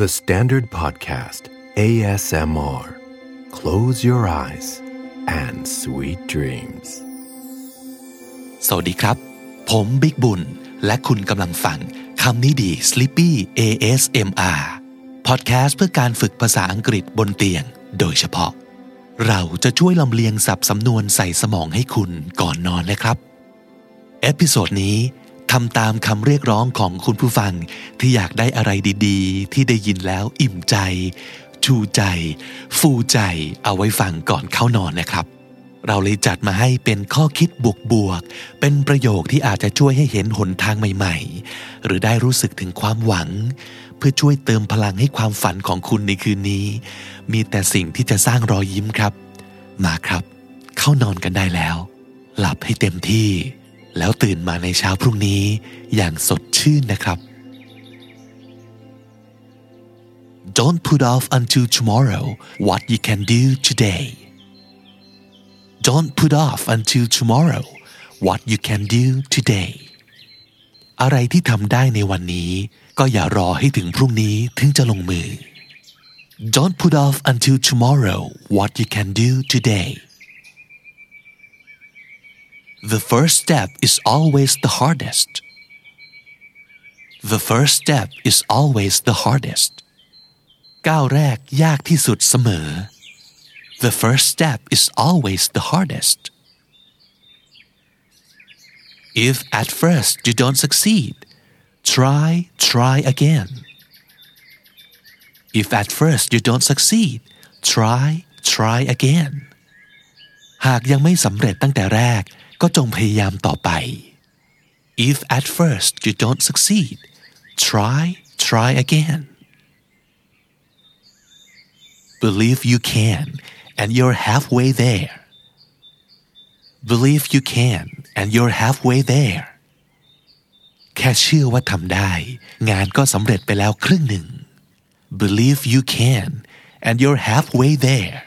The Standard Podcast ASMR Close your eyes and sweet dreams สวัสดีครับ ผมบิ๊กบุญ และคุณกำลังฟังคำนี้ดี Sleepy ASMR พอดแคสต์เพื่อการฝึกภาษาอังกฤษบนเตียง โดยเฉพาะ เราจะช่วยลำเลียงสับสำนวนใส่สมองให้คุณก่อนนอนนะครับ เอพิโซดนี้ ทำตามคำเรียกร้องของคุณผู้ฟังที่อยากได้อะไรดีๆ ที่ได้ยินแล้วอิ่มใจ ชูใจ ฟูใจ เอาไว้ฟังก่อนเข้านอนนะครับ เราเลยจัดมาให้เป็นข้อคิดบวกๆ เป็นประโยคที่อาจจะช่วยให้เห็นหนทางใหม่ๆ หรือได้รู้สึกถึงความหวัง เพื่อช่วยเติมพลังให้ความฝันของคุณในคืนนี้ มีแต่สิ่งที่จะสร้างรอยยิ้มครับ มาครับ เข้านอนกันได้แล้ว หลับให้เต็มที่ แล้วตื่นมาในเช้าพรุ่งนี้อย่างสดชื่นนะครับ Don't put off until tomorrow what you can do today Don't put off until tomorrow what you can do today อะไรที่ทำได้ในวันนี้ ก็อย่ารอให้ถึงพรุ่งนี้ถึงจะลงมือ Don't put off until tomorrow what you can do today The first step is always the hardest The first step is always the hardest ก้าวแรกยากที่สุดเสมอ The first step is always the hardest. If at first you don't succeed, try, try again. If at first you don't succeed, try, try again. หากยังไม่สำเร็จตั้งแต่แรก ก็จงพยายามต่อไป If at first you don't succeed, try, try again. Believe you can and you're halfway there. Believe you can and you're halfway there. แค่เชื่อว่าทำได้ งานก็สำเร็จไปแล้วครึ่งหนึ่ง Believe you can and you're halfway there.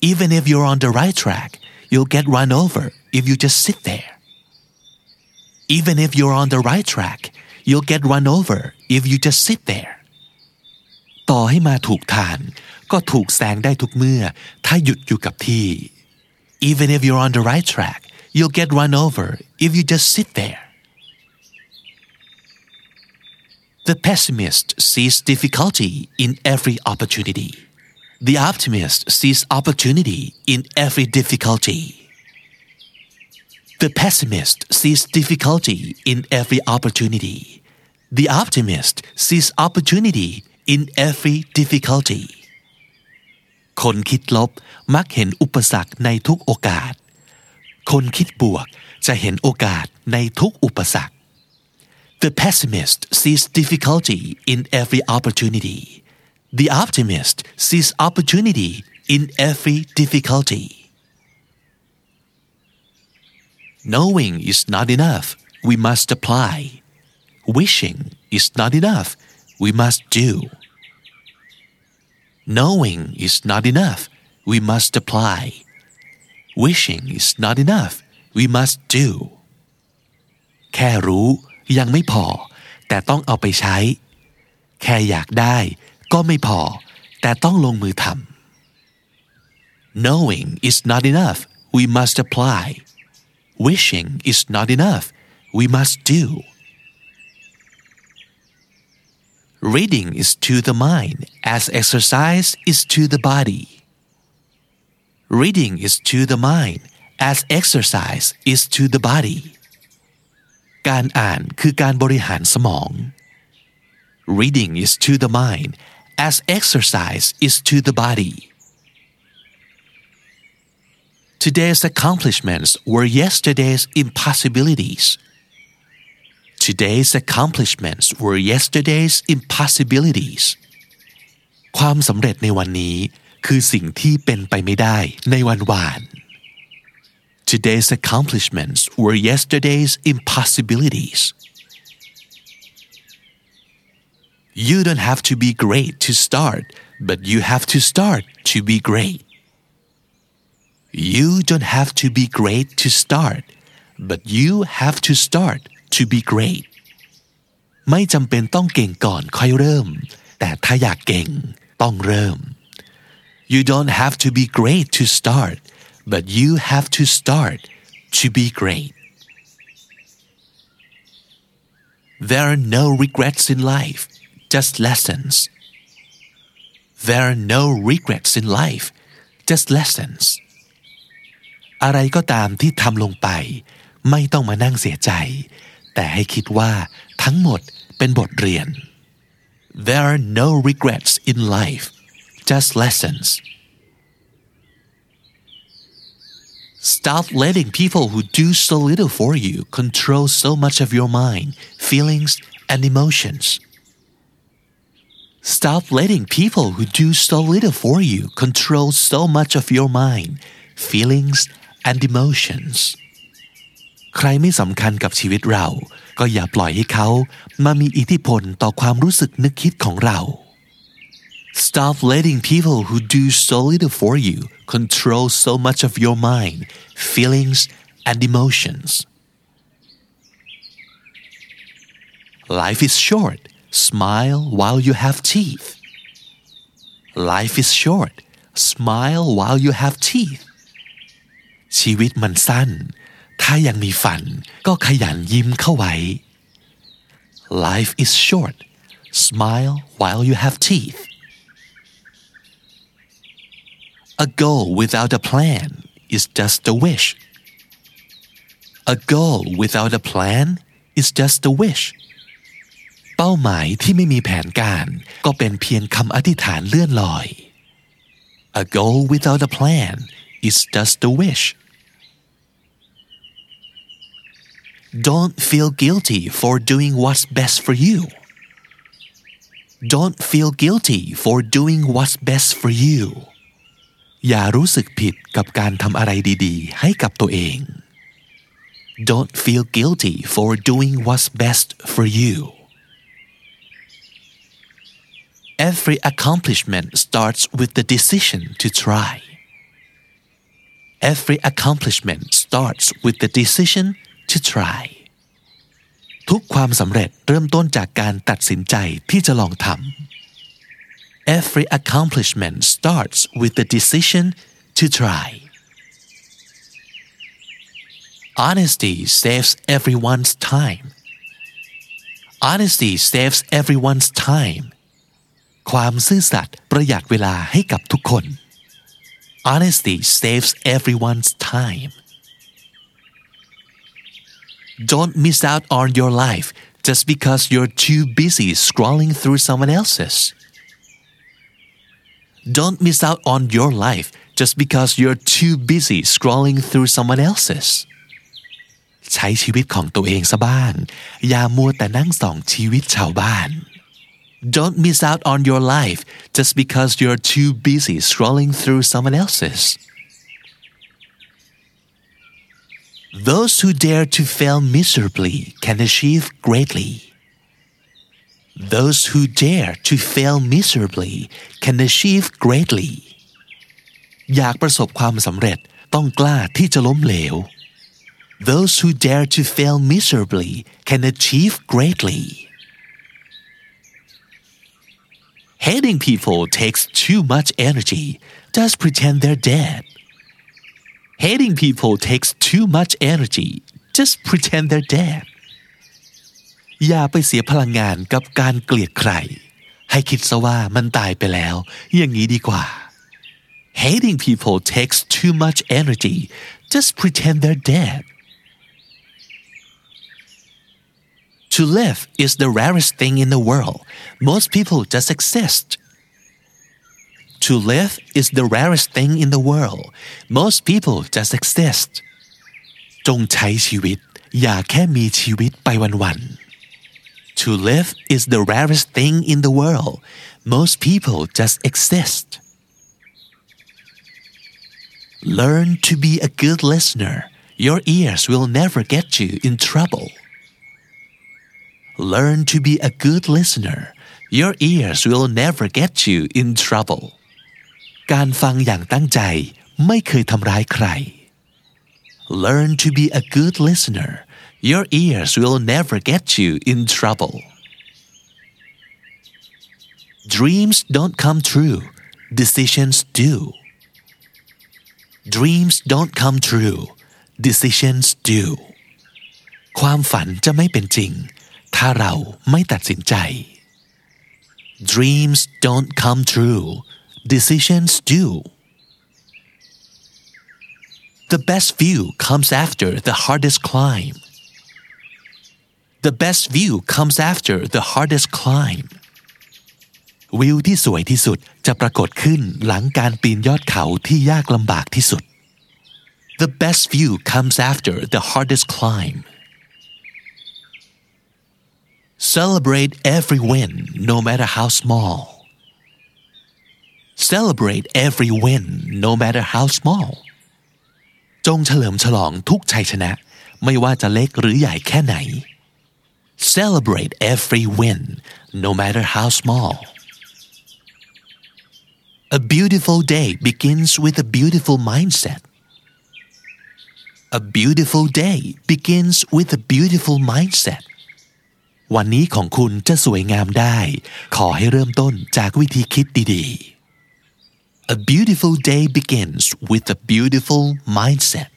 Even if you're on the right track, you'll get run over if you just sit there. Even if you're on the right track, you'll get run over if you just sit there. ต่อให้มาถูกทางก็ถูกแซงได้ทุกเมื่อ ถ้าหยุดอยู่กับที่ even if you're on the right track you'll get run over if you just sit there The pessimist sees difficulty in every opportunity The optimist sees opportunity in every difficulty The pessimist sees difficulty in every opportunity The optimist sees opportunity in every difficulty คนคิดลบมักเห็นอุปสรรคในทุกโอกาส คนคิดบวกจะเห็นโอกาสในทุกอุปสรรค The pessimist sees difficulty in every opportunity The optimist sees opportunity in every difficulty Knowing is not enough we must apply Wishing is not enough we must do Knowing is not enough. We must apply. Wishing is not enough. We must do. แค่รู้ยังไม่พอ แต่ต้องเอาไปใช้ แค่อยากได้ ก็ไม่พอ แต่ต้องลงมือทำ Knowing is not enough. We must apply. Wishing is not enough. We must do. Reading is to the mind as exercise is to the body. Reading is to the mind as exercise is to the body. การอ่านคือการบริหารสมอง Reading is to the mind as exercise is to the body. Today's accomplishments were yesterday's impossibilities. Today's accomplishments were yesterday's impossibilities ความสำเร็จในวันนี้คือสิ่งที่เป็นไปไม่ได้ในวันวาน Today's accomplishments were yesterday's impossibilities You don't have to be great to start but you have to start to be great You don't have to be great to start but you have to start to be great ไม่จำเป็นต้องเก่งก่อนค่อยเริ่ม แต่ถ้าอยากเก่งต้องเริ่ม You don't have to be great to start but you have to start to be great There are no regrets in life just lessons There are no regrets in life just lessons อะไรก็ตามที่ทำลงไป ไม่ต้องมานั่งเสียใจ แต่ให้คิดว่าทั้งหมดเป็นบทเรียน There are no regrets in life just lessons Stop letting people who do so little for you control so much of your mind, feelings, and emotions. Stop letting people who do so little for you control so much of your mind, feelings, and emotions. ใครไม่สำคัญกับชีวิตเรา ก็อย่าปล่อยให้เขามามีอิทธิพลต่อความรู้สึกนึกคิดของเรา Stop letting people who do so little for you control so much of your mind, feelings, and emotions. Life is short. Smile while you have teeth. Life is short. Smile while you have teeth. ชีวิตมันสั้น ถ้ายังมีฟัน ก็ขยันยิ้มเข้าไว้ Life is short. Smile while you have teeth. A goal without a plan is just a wish. A goal without a plan is just a wish. เป้าหมายที่ไม่มีแผนการ ก็เป็นเพียงคำอธิษฐานเลื่อนลอย A goal without a plan is just a wish. Don't feel guilty for doing what's best for you. Don't feel guilty for doing what's best for you. อย่ารู้สึกผิดกับการทำอะไรดีๆ ให้กับตัวเอง Don't feel guilty for doing what's best for you. Every accomplishment starts with the decision to try. Every accomplishment starts with the decision to try. ทุกความสำเร็จเริ่มต้นจากการตัดสินใจที่จะลองทำ Every accomplishment starts with the decision to try. Honesty saves everyone's time. Honesty saves everyone's time. ความซื่อสัตย์ประหยัดเวลาให้กับทุกคน Honesty saves everyone's time. Don't miss out on your life just because you're too busy scrolling through someone else's. Don't miss out on your life just because you're too busy scrolling through someone else's. ใช้ชีวิตของตัวเองซะบ้าง อย่ามัวแต่นั่งส่องชีวิตชาวบ้าน Don't miss out on your life just because you're too busy scrolling through someone else's. Those who dare to fail miserably can achieve greatly. Those who dare to fail miserably can achieve greatly. อยากประสบความสำเร็จต้องกล้าที่จะล้มเหลว Those who dare to fail miserably can achieve greatly. Hating people takes too much energy. Just pretend they're dead. Hating people takes too much energy. Just pretend they're dead. อย่าไปเสียพลังงานกับการเกลียดใคร ให้คิดซะว่ามันตายไปแล้ว อย่างนี้ดีกว่า Hating people takes too much energy. Just pretend they're dead. To live is the rarest thing in the world. Most people just exist. To live is the rarest thing in the world. Most people just exist. จงใช้ชีวิต อย่าแค่มีชีวิตไปวันๆ To live is the rarest thing in the world. Most people just exist. Learn to be a good listener. Your ears will never get you in trouble. Learn to be a good listener. Your ears will never get you in trouble. การฟังอย่างตั้งใจไม่เคยทำร้ายใคร Learn to be a good listener. Your ears will never get you in trouble. dreams don't come true decisions do dreams don't come true decisions do ความฝันจะไม่เป็นจริง ถ้าเราไม่ตัดสินใจ dreams don't come true decisions do the best view comes after the hardest climb the best view comes after the hardest climb วิวที่สวยที่สุดจะปรากฏขึ้นหลังการปีนยอดเขาที่ยากลำบากที่สุด The best view comes after the hardest climb Celebrate every win no matter how small Celebrate every win no matter how small จงเฉลิมฉลองทุกชัยชนะ ไม่ว่าจะเล็กหรือใหญ่แค่ไหน Celebrate every win no matter how small A beautiful day begins with a beautiful mindset A beautiful day begins with a beautiful mindset วันนี้ของคุณจะสวยงามได้ ขอให้เริ่มต้นจากวิธีคิดดีๆ A beautiful day begins with a beautiful mindset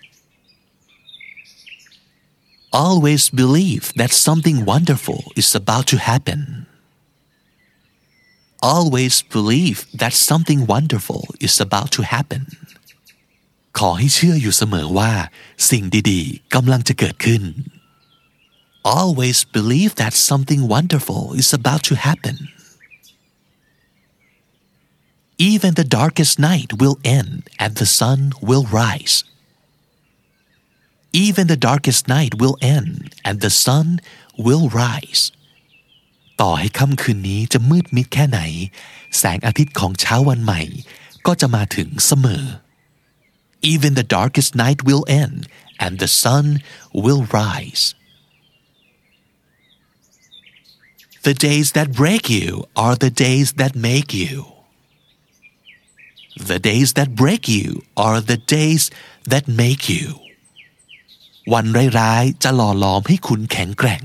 Always believe that something wonderful is about to happen Always believe that something wonderful is about to happen ขอให้เชื่ออยู่เสมอว่า สิ่งดีๆกำลังจะเกิดขึ้น always believe that something wonderful is about to happen. Even the darkest night will end and the sun will rise. Even the darkest night will end and the sun will rise. ต่อให้ค่ำคืนนี้จะมืดมิดแค่ไหน แสงอาทิตย์ของเช้าวันใหม่ ก็จะมาถึงเสมอ Even the darkest night will end and the sun will rise. The days that break you are the days that make you. The days that break you are the days that make you. วันร้ายๆจะหล่อหลอมให้คุณแข็งแกร่ง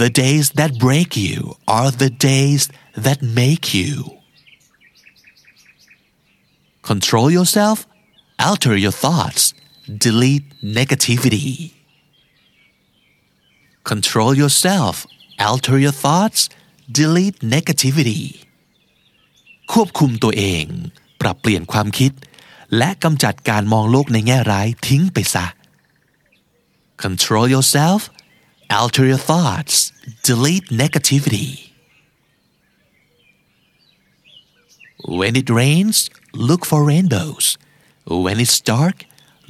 The days that break you are the days that make you. Control yourself, alter your thoughts, delete negativity. Control yourself, alter your thoughts delete negativity. ควบคุมตัวเอง ปรับเปลี่ยนความคิด และกำจัดการมองโลกในแง่ร้ายทิ้งไปซะ control yourself alter your thoughts delete negativity. When it rains look for rainbows. When it's dark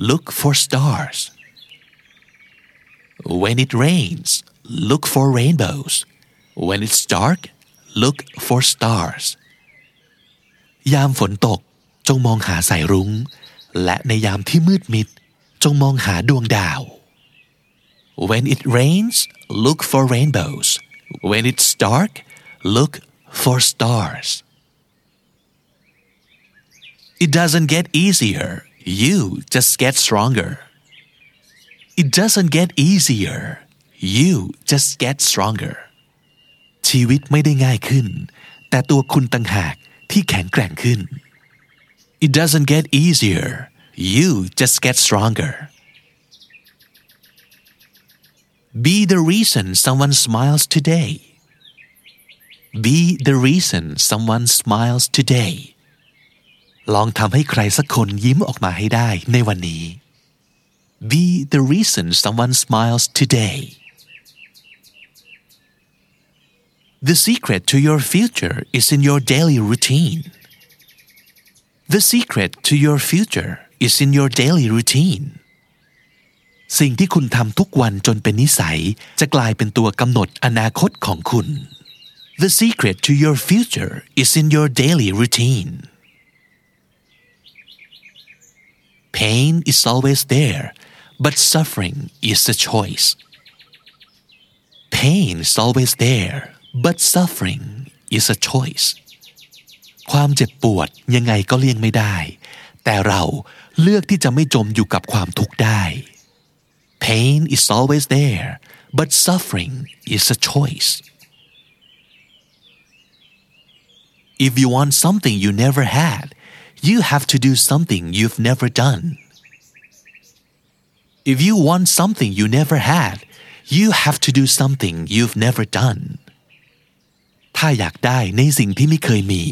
look for stars. When it rains look for rainbows when it's dark look for stars ยามฝนตกจงมองหาสายรุง้ง และในยามที่มืดมิด จงมองหาดวงดาว when it rains look for rainbows when it's dark look for stars it doesn't get easier you just get stronger it doesn't get easier You just get stronger ชีวิตไม่ได้ง่ายขึ้น แต่ตัวคุณต่างหากที่แข็งแกร่งขึ้น It doesn't get easier you just get stronger Be the reason someone smiles today Be the reason someone smiles today ลองทำให้ใครสักคนยิ้มออกมาให้ได้ในวันนี้ Be the reason someone smiles today The secret to your future is in your daily routine. The secret to your future is in your daily routine. สิ่งที่คุณทำทุกวันจนเป็นนิสัย จะกลายเป็นตัวกำหนดอนาคตของคุณ The secret to your future is in your daily routine. Pain is always there, but suffering is a choice. Pain is always there, but suffering is a choice ความเจ็บปวดยังไงก็เลี่ยงไม่ได้ แต่เราเลือกที่จะไม่จมอยู่กับความทุกข์ได้ pain is always there but suffering is a choice if you want something you never had you have to do something you've never done if you want something you never had you have to do something you've never done ถ้าอยากได้ในสิ่งที่ไม่เคยมี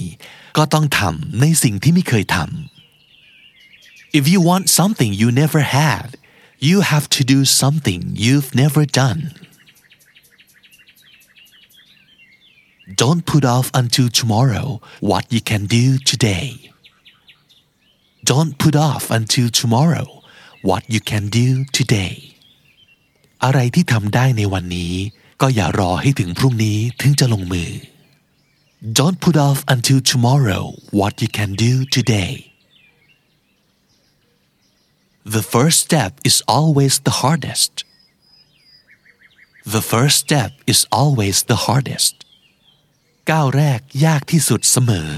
ก็ต้องทำในสิ่งที่ไม่เคยทำ If you want something you never had you have to do something you've never done Don't put off until tomorrow what you can do today Don't put off until tomorrow what you can do today อะไรที่ทำได้ในวันนี้ ก็อย่ารอให้ถึงพรุ่งนี้ถึงจะลงมือ Don't put off until tomorrow what you can do today. The first step is always the hardest. The first step is always the hardest. ก้าวแรกยากที่สุดเสมอ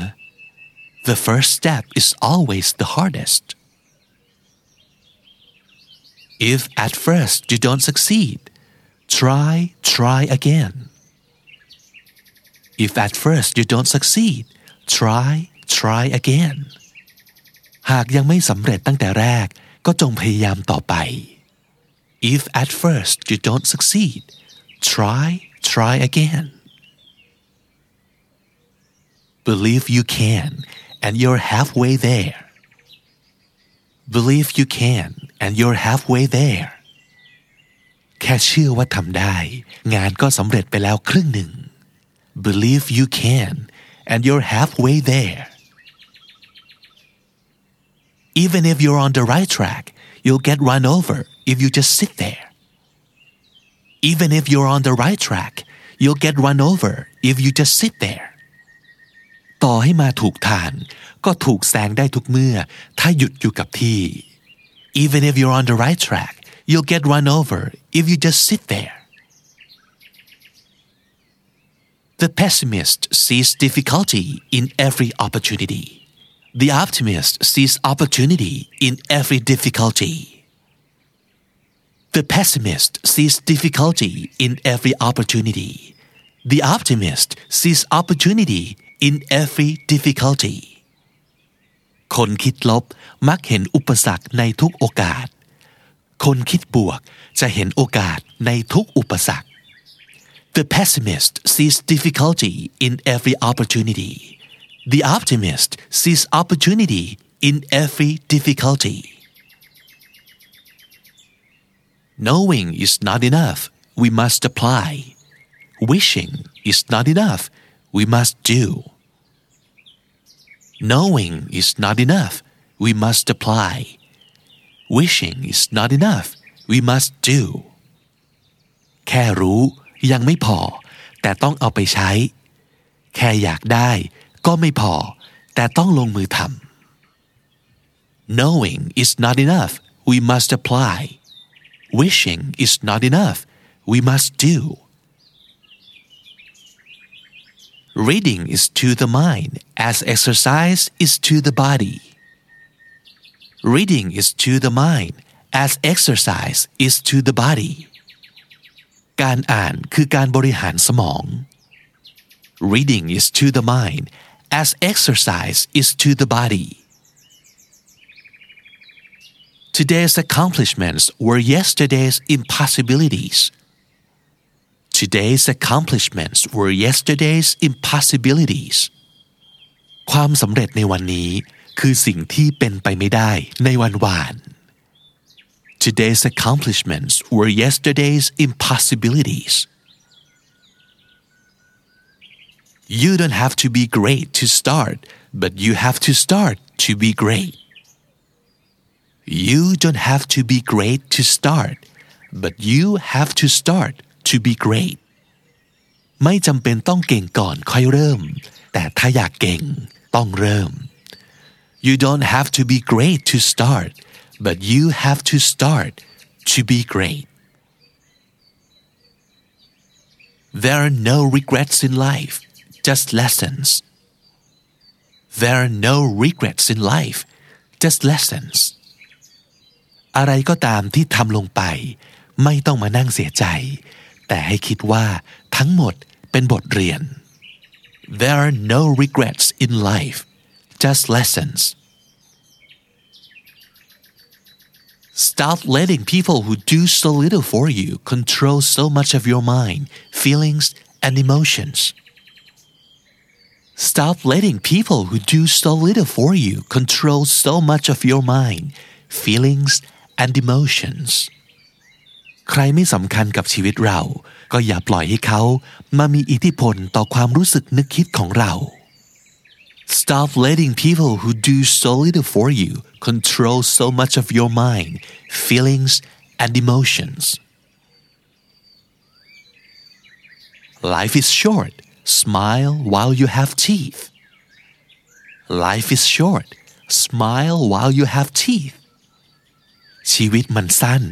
The first step is always the hardest. If at first you don't succeed, try, try again. If at first you don't succeed try try again หากยังไม่สำเร็จตั้งแต่แรก ก็จงพยายามต่อไป If at first you don't succeed try try again Believe you can and you're halfway there Believe you can and you're halfway there แค่เชื่อว่าทำได้ งานก็สำเร็จไปแล้วครึ่งหนึ่ง Believe you can and you're halfway there Even if you're on the right track you'll get run over if you just sit there Even if you're on the right track you'll get run over if you just sit there ต่อให้มาถูกทางก็ถูกแซงได้ทุกเมื่อ ถ้าหยุดอยู่กับที่ Even if you're on the right track you'll get run over if you just sit there The pessimist sees difficulty in every opportunity. The optimist sees opportunity in every difficulty. The pessimist sees difficulty in every opportunity. The optimist sees opportunity in every difficulty. คนคิดลบมักเห็นอุปสรรคในทุกโอกาส คนคิดบวกจะเห็นโอกาสในทุกอุปสรรค The pessimist sees difficulty in every opportunity. The optimist sees opportunity in every difficulty. Knowing is not enough. We must apply. Wishing is not enough. We must do. Knowing is not enough. We must apply. Wishing is not enough. We must do. แค่รู้ ยังไม่พอ แต่ต้องเอาไปใช้ แค่อยากได้ก็ไม่พอ แต่ต้องลงมือทำ Knowing is not enough. We must apply. Wishing is not enough. We must do. Reading is to the mind as exercise is to the body. Reading is to the mind as exercise is to the body. การอ่านคือการบริหารสมอง Reading is to the mind as exercise is to the body. Today's accomplishments were yesterday's impossibilities. Today's accomplishments were yesterday's impossibilities. ความสำเร็จในวันนี้คือสิ่งที่เป็นไปไม่ได้ในวันวาน Today's accomplishments were yesterday's impossibilities. You don't have to be great to start, but you have to start to be great. You don't have to be great to start, but you have to start to be great. ไม่จำเป็นต้องเก่งก่อนค่อยเริ่ม แต่ถ้าอยากเก่งต้องเริ่ม You don't have to be great to start, but you have to start to be great. There are no regrets in life, just lessons. There are no regrets in life, just lessons. อะไรก็ตามที่ทำลงไป ไม่ต้องมานั่งเสียใจ แต่ให้คิดว่าทั้งหมดเป็นบทเรียน There are no regrets in life just lessons Stop letting people who do so little for you control so much of your mind, feelings, and emotions. Stop letting people who do so little for you control so much of your mind, feelings, and emotions. ใครไม่สำคัญกับชีวิตเรา ก็อย่าปล่อยให้เขามามีอิทธิพลต่อความรู้สึกนึกคิดของเรา Stop letting people who do so little for you control so much of your mind, feelings, and emotions. Life is short. Smile while you have teeth. Life is short. Smile while you have teeth. ชีวิตมันสั้น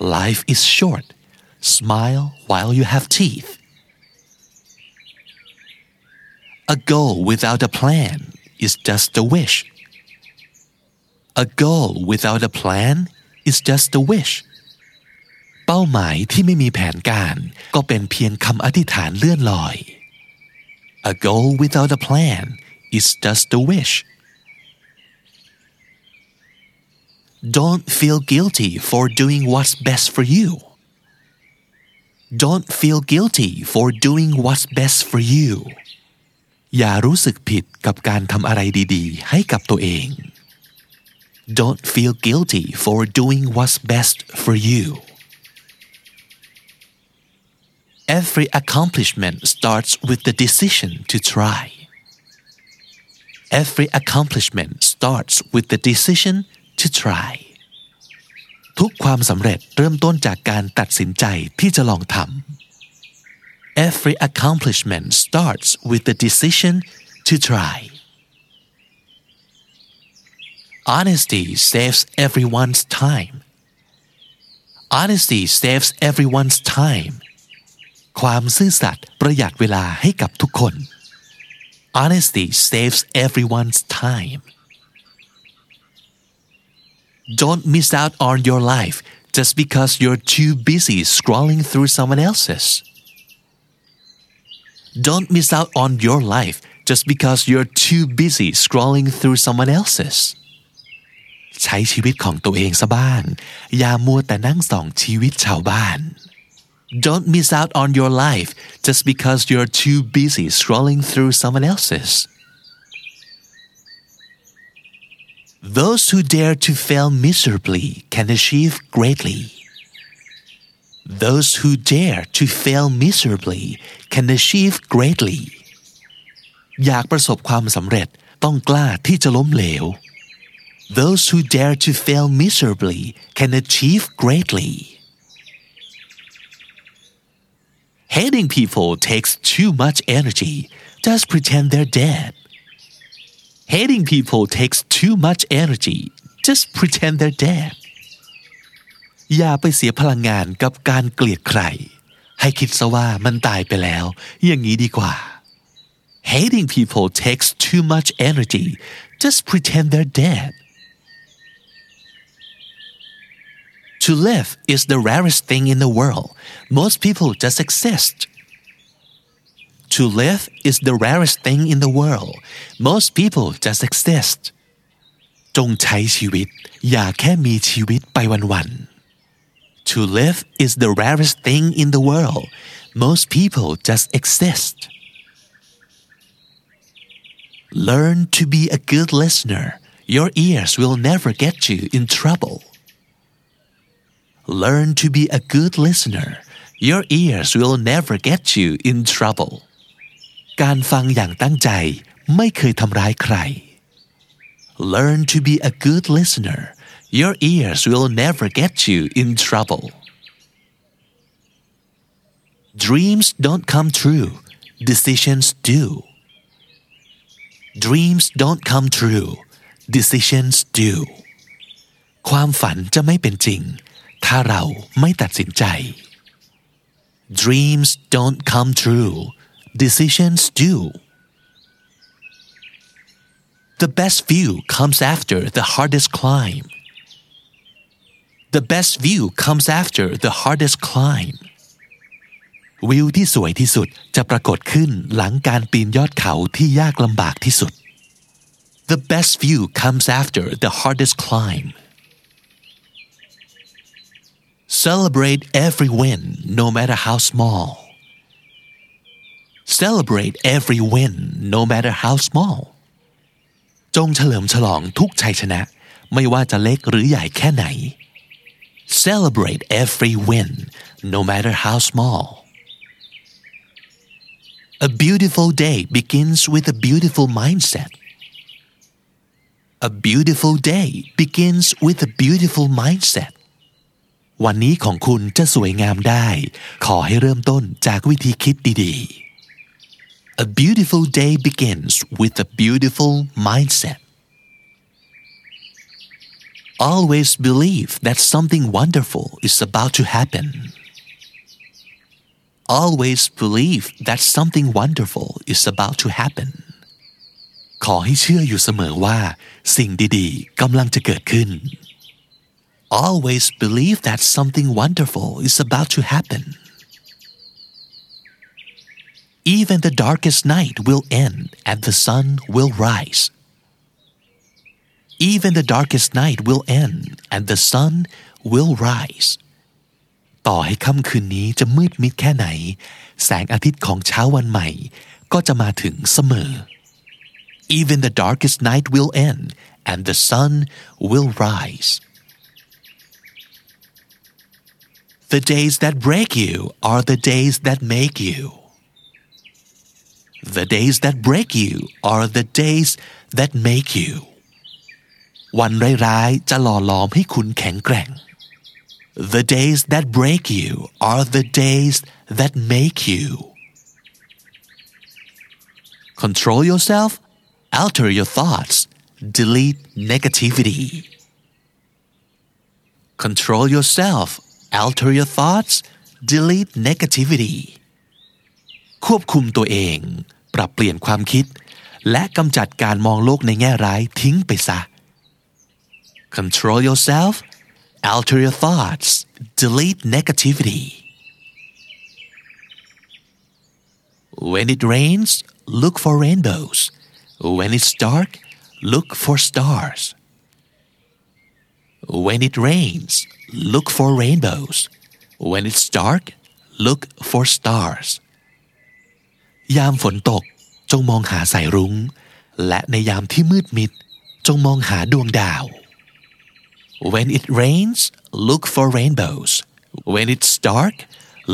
Life is short. Smile while you have teeth. A goal without a plan is just a wish. A goal without a plan is just a wish. เป้าหมายที่ไม่มีแผนการก็เป็นเพียงคำอธิษฐานเลื่อนลอย A goal without a plan is just a wish. Don't feel guilty for doing what's best for you. Don't feel guilty for doing what's best for you. อย่ารู้สึกผิดกับการทำอะไรดีๆ ให้กับตัวเอง Don't feel guilty for doing what's best for you Every accomplishment starts with the decision to try Every accomplishment starts with the decision to try ทุกความสำเร็จเริ่มต้นจากการตัดสินใจที่จะลองทำ Every accomplishment starts with the decision to try. Honesty saves everyone's time. Honesty saves everyone's time. ความซื่อสัตย์ประหยัดเวลาให้กับทุกคน Honesty saves everyone's time. Don't miss out on your life just because you're too busy scrolling through someone else's. Don't miss out on your life just because you're too busy scrolling through someone else's ใช้ชีวิตของตัวเองซะบ้างอย่ามัวแต่นั่งส่องชีวิตชาวบ้าน Don't miss out on your life just because you're too busy scrolling through someone else's Those who dare to fail miserably can achieve greatly those who dare to fail miserably can achieve greatly อยากประสบความสำเร็จต้องกล้าที่จะล้มเหลว Those who dare to fail miserably can achieve greatly Hating people takes too much energy just pretend they're dead Hating people takes too much energy just pretend they're dead อย่าไปเสียพลังงานกับการเกลียดใคร ให้คิดซะว่ามันตายไปแล้ว อย่างนี้ดีกว่า Hating people takes too much energy just pretend they're dead To live is the rarest thing in the world most people just exist To live is the rarest thing in the world most people just exist จงใช้ชีวิต อย่าแค่มีชีวิตไปวันๆ To live is the rarest thing in the world. Most people just exist. Learn to be a good listener. Your ears will never get you in trouble. Learn to be a good listener. Your ears will never get you in trouble. การฟังอย่างตั้งใจไม่เคยทำร้ายใคร Learn to be a good listener your ears will never get you in trouble. Dreams don't come true, decisions do. Dreams don't come true, decisions do. ความฝันจะไม่เป็นจริง ถ้าเราไม่ตัดสินใจ Dreams don't come true, decisions do. The best view comes after the hardest climb. The best view comes after the hardest climb วิวที่สวยที่สุดจะปรากฏขึ้นหลังการปีนยอดเขาที่ยากลำบากที่สุด The best view comes after the hardest climb Celebrate every win no matter how small Celebrate every win no matter how small จงเฉลิมฉลองทุกชัยชนะ ไม่ว่าจะเล็กหรือใหญ่แค่ไหน Celebrate every win no matter how small A beautiful day begins with a beautiful mindset A beautiful day begins with a beautiful mindset วันนี้ของคุณจะสวยงามได้ ขอให้เริ่มต้นจากวิธีคิดดีๆ A beautiful day begins with a beautiful mindset Always believe that something wonderful is about to happen Always believe that something wonderful is about to happen ขอให้เชื่ออยู่เสมอว่า สิ่งดีๆกำลังจะเกิดขึ้น Always believe that something wonderful is about to happen Even the darkest night will end and the sun will rise Even the darkest night will end and the sun will rise ต่อให้ค่ำคืนนี้จะมืดมิดแค่ไหน แสงอาทิตย์ของเช้าวันใหม่ ก็จะมาถึงเสมอ Even the darkest night will end and the sun will rise The days that break you are the days that make you The days that break you are the days that make you วันร้ายๆจะหล่อหลอมให้คุณแข็งแกร่ง The days that break you are the days that make you Control yourself alter your thoughts delete negativity Control yourself alter your thoughts delete negativity ควบคุมตัวเอง ปรับเปลี่ยนความคิด และกำจัดการมองโลกในแง่ร้ายทิ้งไปซะ Control yourself alter your thoughts delete negativity When it rains look for rainbows When it's dark look for stars When it rains look for rainbows When it's dark look for stars ยามฝนตกจงมองหาสายรุง้ง และในยามที่มืดมิด จงมองหาดวงดาว When it rains look for rainbows When it's dark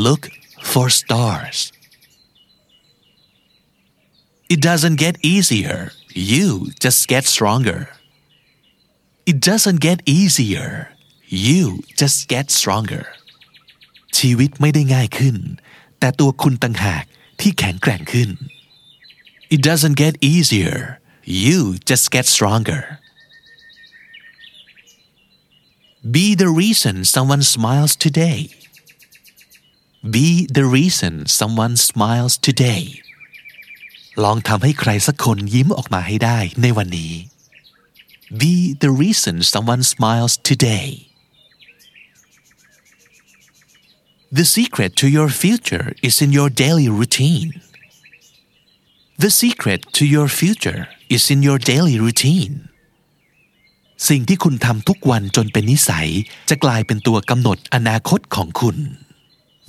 look for stars It doesn't get easier you just get stronger It doesn't get easier you just get stronger ชีวิตไม่ได้ง่ายขึ้น แต่ตัวคุณต่างหากที่แข็งแกร่งขึ้น It doesn't get easier you just get stronger Be the reason someone smiles today Be the reason someone smiles today ลองทำให้ใครสักคนยิ้มออกมาให้ได้ในวันนี้ Be the reason someone smiles today The secret to your future is in your daily routine. The secret to your future is in your daily routine. สิ่งที่คุณทำทุกวันจนเป็นนิสัย จะกลายเป็นตัวกำหนดอนาคตของคุณ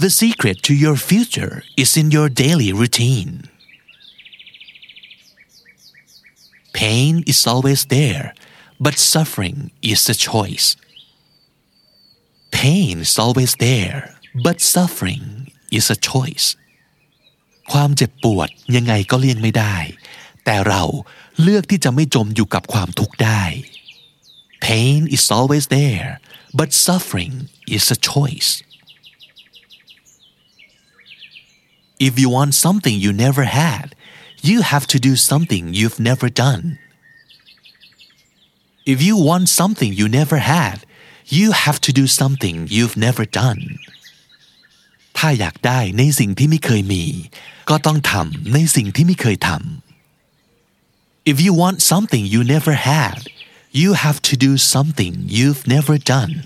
The secret to your future is in your daily routine. Pain is always there, but suffering is a choice. Pain is always there, but suffering is a choice ความเจ็บปวดยังไงก็เลี่ยงไม่ได้ แต่เราเลือกที่จะไม่จมอยู่กับความทุกข์ได้ pain is always there but suffering is a choice if you want something you never had you have to do something you've never done if you want something you never had you have to do something you've never done ถ้าอยากได้ในสิ่งที่ไม่เคยมี ก็ต้องทำในสิ่งที่ไม่เคยทำ If you want something you never had you have to do something you've never done